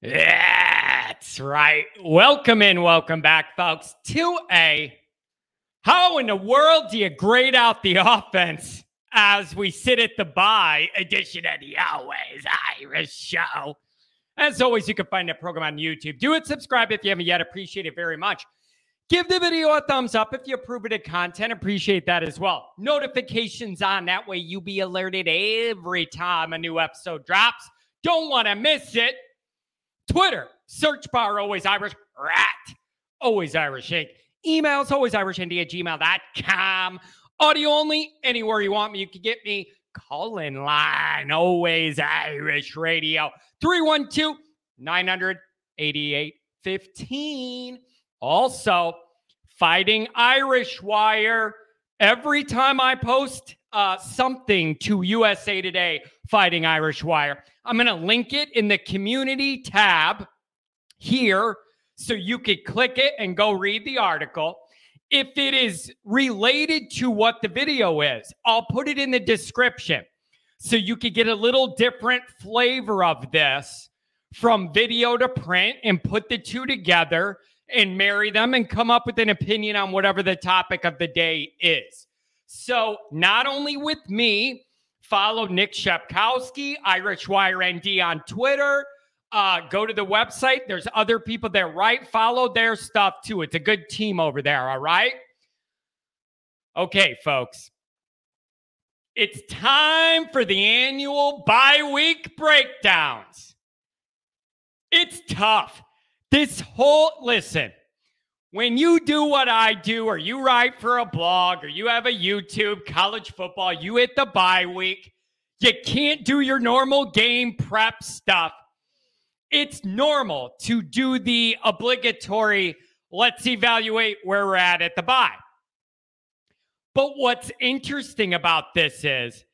That's right. Welcome in, welcome back, folks, to a How in the world do you grade out the offense as we sit at the bye edition of the Always Irish Show? As always, you can find the program on YouTube. Do it, subscribe if you haven't yet. Appreciate it very much. Give the video a thumbs up if you approve of the content. Appreciate that as well. Notifications on. That way you be alerted every time a new episode drops. Don't want to miss it. Twitter, search bar always Irish rat, always Irish Inc. Emails, always Irish Indy at gmail.com. Audio only, anywhere you want me. You can get me. Call in line, always Irish Radio, 312 988 15. Also, Fighting Irish Wire. Every time I post uh, something to USA Today, Fighting Irish Wire, I'm going to link it in the community tab here so you could click it and go read the article. If it is related to what the video is, I'll put it in the description so you could get a little different flavor of this from video to print and put the two together and marry them and come up with an opinion on whatever the topic of the day is. So, not only with me, follow Nick Shepkowski, Irish Wire ND on Twitter. Uh, go to the website. There's other people there, right? Follow their stuff too. It's a good team over there, all right? Okay, folks. It's time for the annual bye week breakdowns. It's tough. This whole, listen, when you do what I do, or you write for a blog, or you have a YouTube, college football, you hit the bye week, you can't do your normal game prep stuff. It's normal to do the obligatory, let's evaluate where we're at at the bye. But what's interesting about this is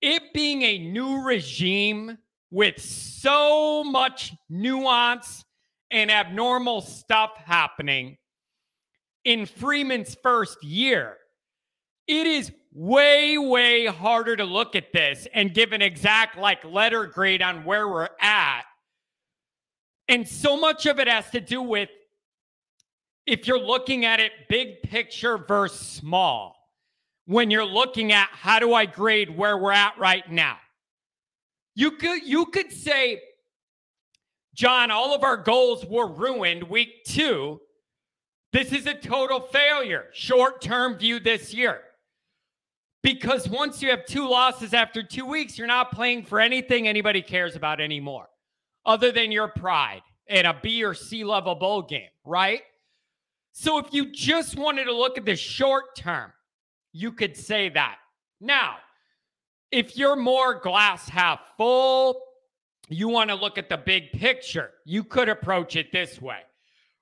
it being a new regime with so much nuance and abnormal stuff happening in Freeman's first year, it is way, way harder to look at this and give an exact like letter grade on where we're at. And so much of it has to do with if you're looking at it big picture versus small. When you're looking at how do I grade where we're at right now? You could you could say John, all of our goals were ruined week two. This is a total failure, short term view this year. Because once you have two losses after two weeks, you're not playing for anything anybody cares about anymore, other than your pride in a B or C level bowl game, right? So if you just wanted to look at the short term, you could say that. Now, if you're more glass half full, you want to look at the big picture. You could approach it this way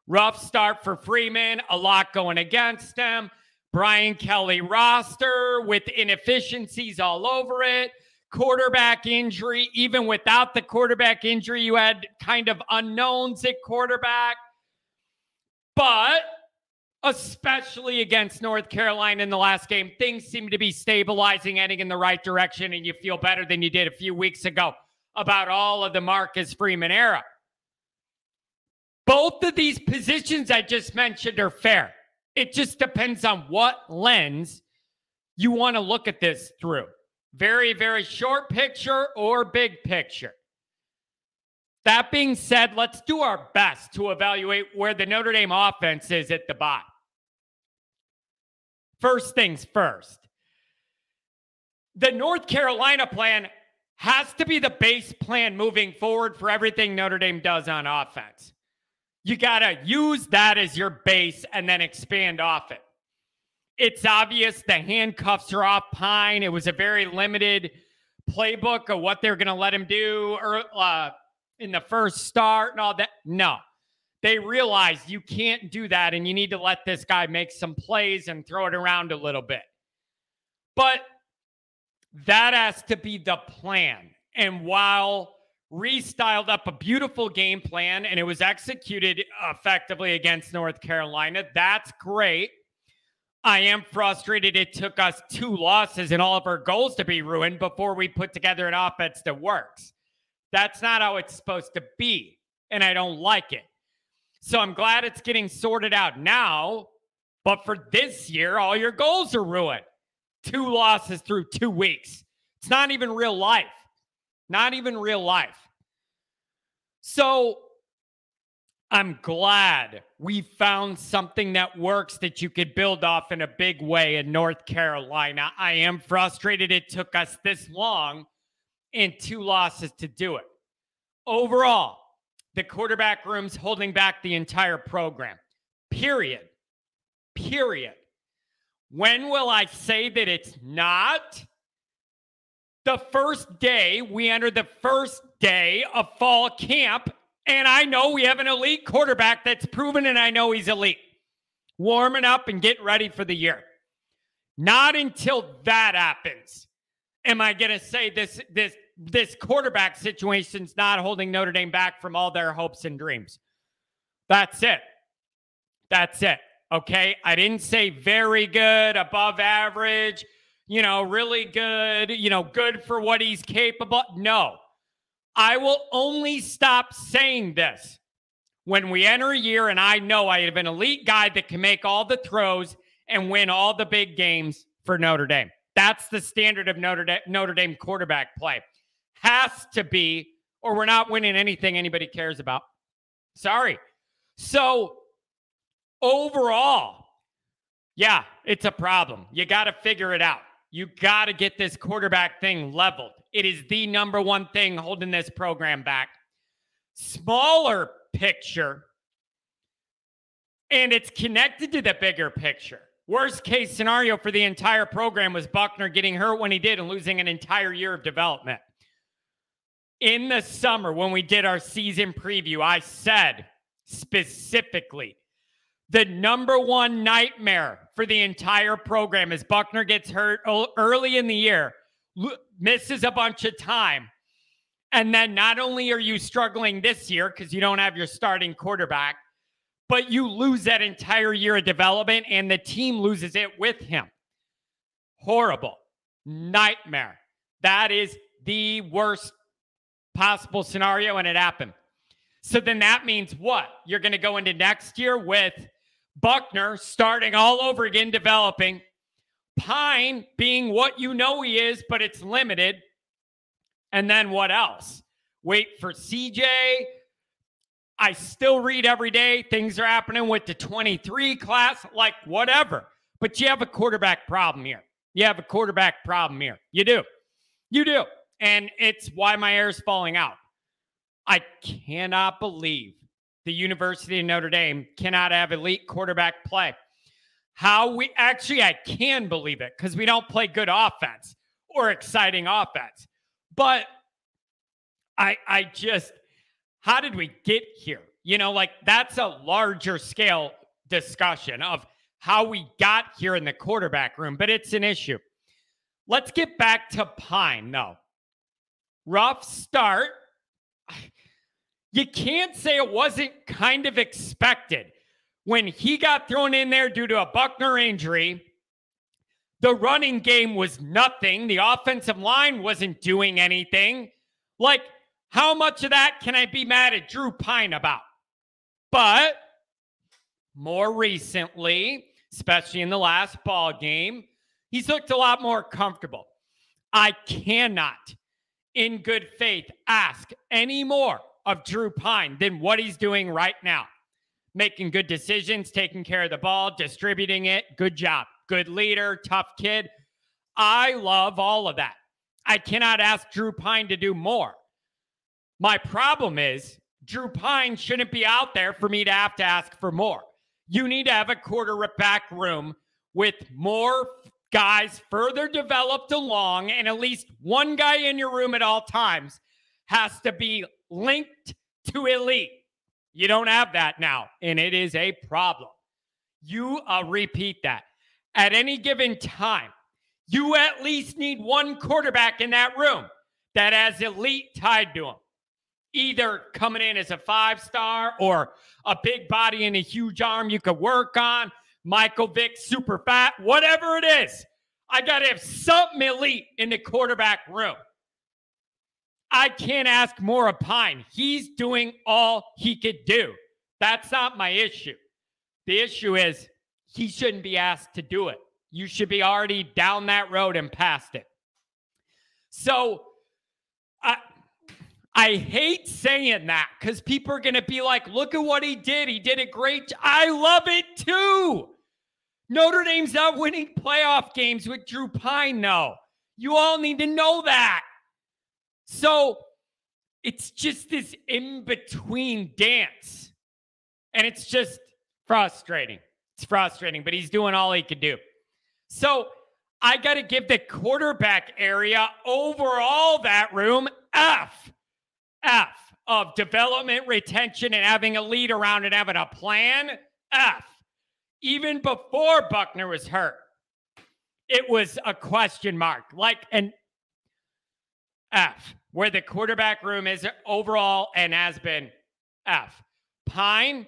rough start for Freeman, a lot going against him. Brian Kelly roster with inefficiencies all over it. Quarterback injury, even without the quarterback injury, you had kind of unknowns at quarterback. But especially against North Carolina in the last game, things seem to be stabilizing, heading in the right direction, and you feel better than you did a few weeks ago about all of the Marcus Freeman era. Both of these positions I just mentioned are fair. It just depends on what lens you want to look at this through. Very, very short picture or big picture. That being said, let's do our best to evaluate where the Notre Dame offense is at the bot. First things first. The North Carolina plan has to be the base plan moving forward for everything Notre Dame does on offense. You got to use that as your base and then expand off it. It's obvious the handcuffs are off Pyne. It was a very limited playbook of what they're going to let him do or, uh, in the first start and all that. No, they realize you can't do that and you need to let this guy make some plays and throw it around a little bit. But that has to be the plan. And while restyled up a beautiful game plan and it was executed effectively against North Carolina, that's great. I am frustrated it took us two losses and all of our goals to be ruined before we put together an offense that works. That's not how it's supposed to be. And I don't like it. So I'm glad it's getting sorted out now. But for this year, all your goals are ruined. Two losses through two weeks. It's not even real life. Not even real life. So I'm glad we found something that works that you could build off in a big way in North Carolina. I am frustrated it took us this long and two losses to do it. Overall, the quarterback room's holding back the entire program. Period. Period. When will I say that it's not? The first day we enter the first day of fall camp and I know we have an elite quarterback that's proven, and I know he's elite. Warming up and getting ready for the year. Not until that happens am I going to say this this this quarterback situation's not holding Notre Dame back from all their hopes and dreams. That's it. That's it. Okay. I didn't say very good, above average, you know, really good, you know, good for what he's capable. No. I will only stop saying this when we enter a year and I know I have an elite guy that can make all the throws and win all the big games for Notre Dame. That's the standard of Notre Dame, Notre Dame quarterback play. Has to be, or we're not winning anything anybody cares about. Sorry. So, overall, yeah, it's a problem. You got to figure it out. You got to get this quarterback thing leveled. It is the number one thing holding this program back. Smaller picture, and it's connected to the bigger picture. Worst case scenario for the entire program was Buchner getting hurt when he did and losing an entire year of development. In the summer, when we did our season preview, I said specifically the number one nightmare for the entire program is Buchner gets hurt early in the year misses a bunch of time. And then not only are you struggling this year because you don't have your starting quarterback, but you lose that entire year of development and the team loses it with him. Horrible. Nightmare. That is the worst possible scenario, and it happened. So then that means what? You're going to go into next year with Buchner starting all over again, developing, Pyne being what you know he is, but it's limited. And then what else? Wait for CJ. I still read every day. Things are happening with the 23 class, like whatever. But you have a quarterback problem here. You have a quarterback problem here. You do. You do. And it's why my hair is falling out. I cannot believe the University of Notre Dame cannot have elite quarterback play how we actually, I can believe it because we don't play good offense or exciting offense. But I, I just, how did we get here? You know, like that's a larger scale discussion of how we got here in the quarterback room, but it's an issue. Let's get back to Pyne, though. Rough start. You can't say it wasn't kind of expected when he got thrown in there due to a Buchner injury, the running game was nothing. The offensive line wasn't doing anything. Like, how much of that can I be mad at Drew Pyne about? But more recently, especially in the last ball game, he's looked a lot more comfortable. I cannot, in good faith, ask any more of Drew Pyne than what he's doing right now making good decisions, taking care of the ball, distributing it. Good job. Good leader, tough kid. I love all of that. I cannot ask Drew Pyne to do more. My problem is Drew Pyne shouldn't be out there for me to have to ask for more. You need to have a quarterback room with more guys further developed along, and at least one guy in your room at all times has to be linked to elite. You don't have that now, and it is a problem. You uh, repeat that at any given time. You at least need one quarterback in that room that has elite tied to him, either coming in as a five star or a big body and a huge arm you could work on, Michael Vick, super fat, whatever it is. I got to have something elite in the quarterback room. I can't ask more of Pyne. He's doing all he could do. That's not my issue. The issue is he shouldn't be asked to do it. You should be already down that road and past it. So I I hate saying that because people are to be like, look at what he did. He did a great I love it too. Notre Dame's not winning playoff games with Drew Pyne, no. You all need to know that. So it's just this in between dance. And it's just frustrating. It's frustrating, but he's doing all he can do. So I got to give the quarterback area overall that room F. F of development, retention, and having a lead around and having a plan. F. Even before Buchner was hurt, it was a question mark, like an F, where the quarterback room is overall and has been F. Pyne,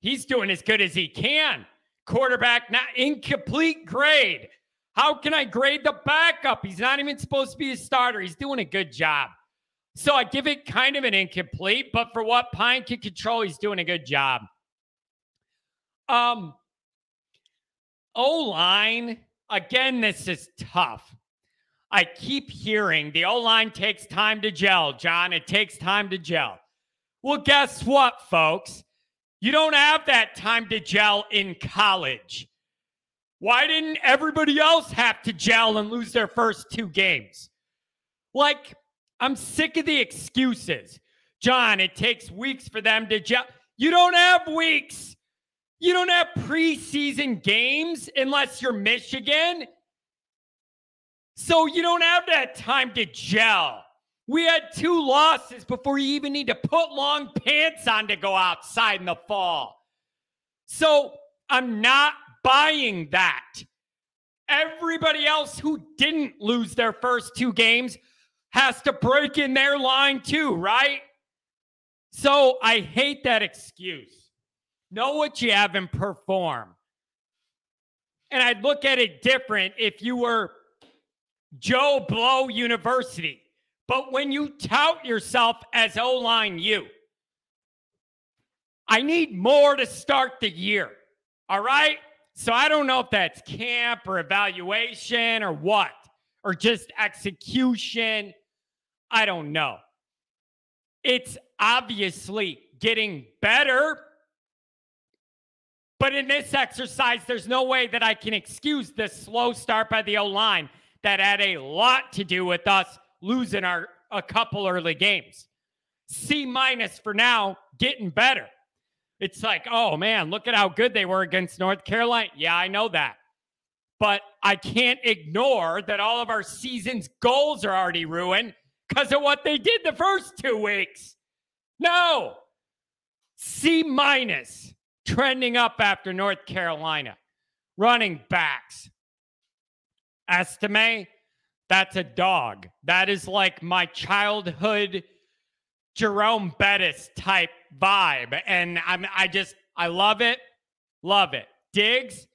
he's doing as good as he can. Quarterback, not incomplete grade. How can I grade the backup? He's not even supposed to be a starter. He's doing a good job. So I give it kind of an incomplete, but for what Pyne can control, he's doing a good job. Um, O line, again, this is tough. I keep hearing the O line takes time to gel, John. It takes time to gel. Well, guess what, folks? You don't have that time to gel in college. Why didn't everybody else have to gel and lose their first two games? Like, I'm sick of the excuses. John, it takes weeks for them to gel. You don't have weeks. You don't have preseason games unless you're Michigan. So you don't have that time to gel. We had two losses before you even need to put long pants on to go outside in the fall. So I'm not buying that. Everybody else who didn't lose their first two games has to break in their line too, right? So I hate that excuse. Know what you have and perform. And I'd look at it different if you were Joe Blow University. But when you tout yourself as O line U, I need more to start the year. All right. So I don't know if that's camp or evaluation or what, or just execution. I don't know. It's obviously getting better. But in this exercise, there's no way that I can excuse the slow start by the O line that had a lot to do with us losing our a couple early games. C minus for now, getting better. It's like, oh man, look at how good they were against North Carolina. Yeah, I know that. But I can't ignore that all of our season's goals are already ruined because of what they did the first two weeks. No. C minus trending up after North Carolina. Running backs. Estime, that's a dog. That is like my childhood Jerome Bettis type vibe. And I'm I just I love it. Love it. Diggs,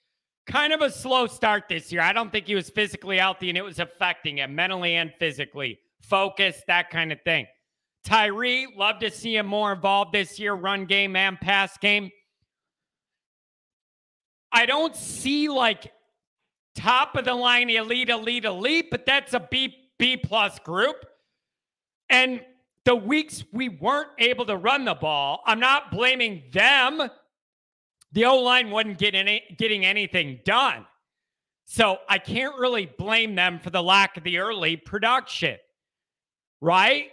kind of a slow start this year. I don't think he was physically healthy and it was affecting him mentally and physically. Focus, that kind of thing. Tyree, love to see him more involved this year, run game and pass game. I don't see like top of the line elite, elite, elite, but that's a B B plus group. And the weeks we weren't able to run the ball, I'm not blaming them. The O line wasn't getting any, getting anything done. So I can't really blame them for the lack of the early production. Right?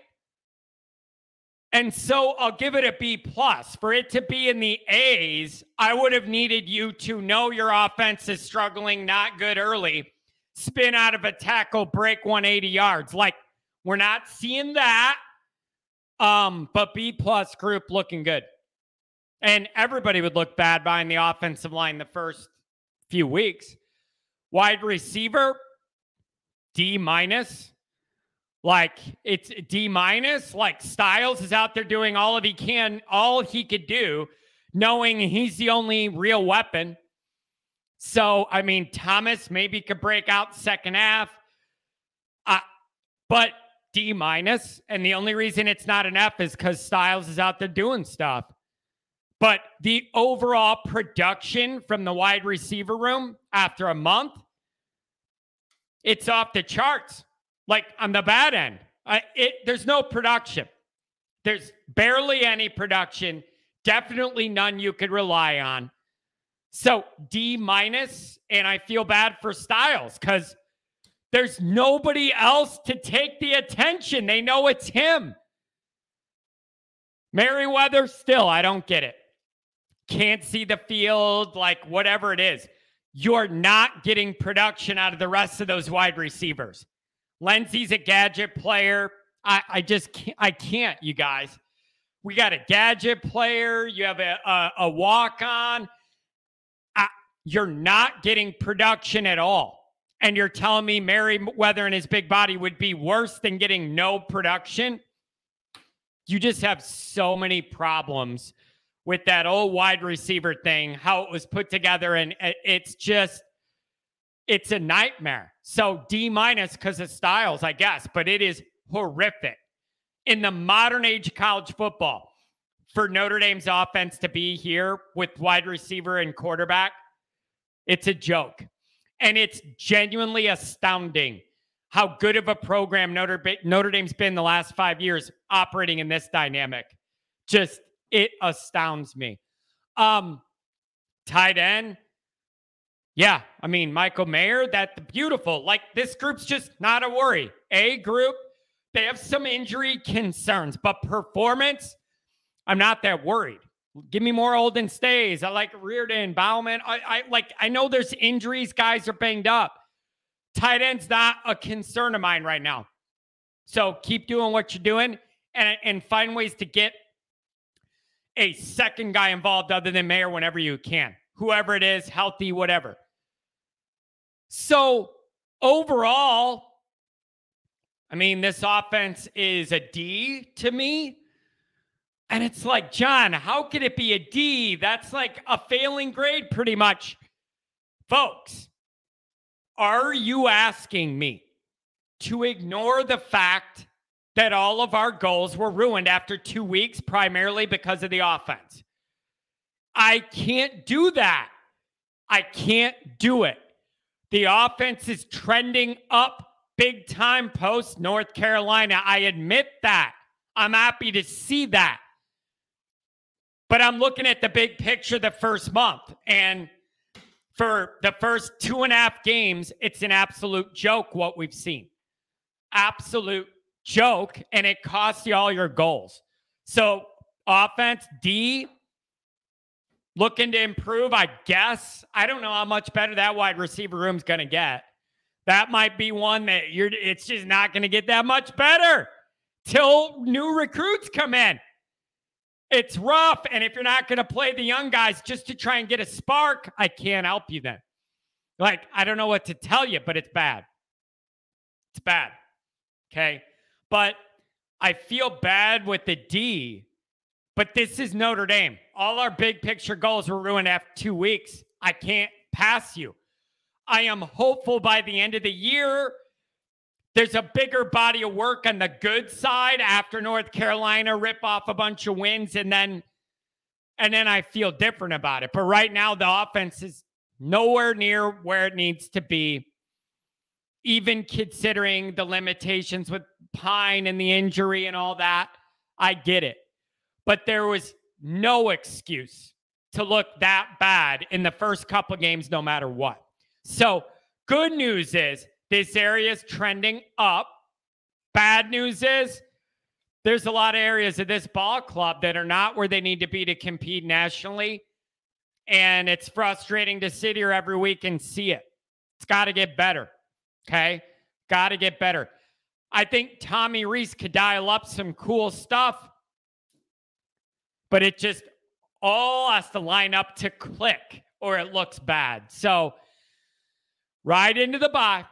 And so I'll give it a B plus. For it to be in the A's, I would have needed you to know your offense is struggling, not good early, spin out of a tackle, break 180 yards. Like we're not seeing that. Um, but B plus group looking good. And everybody would look bad behind the offensive line the first few weeks. Wide receiver, D minus. Like it's D minus. Like Styles is out there doing all of he can, all he could do, knowing he's the only real weapon. So, I mean, Thomas maybe could break out second half. Uh, but D minus. And the only reason it's not an F is because Styles is out there doing stuff. But the overall production from the wide receiver room after a month, it's off the charts. Like on the bad end, I, it, there's no production. There's barely any production. Definitely none you could rely on. So D minus, and I feel bad for Styles because there's nobody else to take the attention. They know it's him. Merriweather, still, I don't get it. Can't see the field, like whatever it is. You're not getting production out of the rest of those wide receivers. Lenzy's a gadget player. I, I just can't, I can't, you guys. We got a gadget player. You have a, a, a walk on. You're not getting production at all. And you're telling me Merriweather and his big body would be worse than getting no production? You just have so many problems with that old wide receiver thing, how it was put together. And uh, it's just, it's a nightmare. So D minus because of Styles, I guess, but it is horrific in the modern age college football for Notre Dame's offense to be here with wide receiver and quarterback. It's a joke. And it's genuinely astounding how good of a program Notre, Notre Dame's been the last five years operating in this dynamic. Just, it astounds me. Um, tight end. Yeah, I mean, Michael Mayer, that beautiful. Like this group's just not a worry. A group, they have some injury concerns, but performance, I'm not that worried. Give me more Holden Staes. I like Raridon, Bauman. I, I like. I know there's injuries. Guys are banged up. Tight end's not a concern of mine right now. So keep doing what you're doing and and find ways to get a second guy involved other than Mayer whenever you can. Whoever it is, healthy, whatever. So overall, I mean, this offense is a D to me. And it's like, John, how could it be a D? That's like a failing grade, pretty much. Folks, are you asking me to ignore the fact that all of our goals were ruined after two weeks, primarily because of the offense? I can't do that. I can't do it. The offense is trending up big time post North Carolina. I admit that. I'm happy to see that. But I'm looking at the big picture the first month. And for the first two and a half games, it's an absolute joke what we've seen. Absolute joke. And it costs you all your goals. So, offense, D, looking to improve, I guess. I don't know how much better that wide receiver room's going to get. That might be one that you're, it's just not going to get that much better till new recruits come in. It's rough. And if you're not going to play the young guys just to try and get a spark, I can't help you then. Like, I don't know what to tell you, but it's bad. It's bad. Okay. But I feel bad with the D, but this is Notre Dame. All our big picture goals were ruined after two weeks. I can't pass you. I am hopeful by the end of the year there's a bigger body of work on the good side after North Carolina rip off a bunch of wins and then and then I feel different about it. But right now the offense is nowhere near where it needs to be. Even considering the limitations with Pyne and the injury and all that, I get it. But there was no excuse to look that bad in the first couple games, no matter what. So, good news is this area is trending up. Bad news is there's a lot of areas of this ball club that are not where they need to be to compete nationally. And it's frustrating to sit here every week and see it. It's got to get better. Okay. Got to get better. I think Tommy Rees could dial up some cool stuff, but it just all has to line up to click or it looks bad. So, right into the box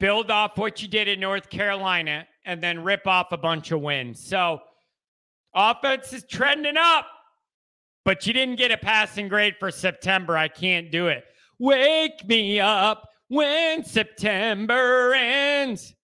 build off what you did in North Carolina, and then rip off a bunch of wins. So offense is trending up, but you didn't get a passing grade for September. I can't do it. Wake me up when September ends.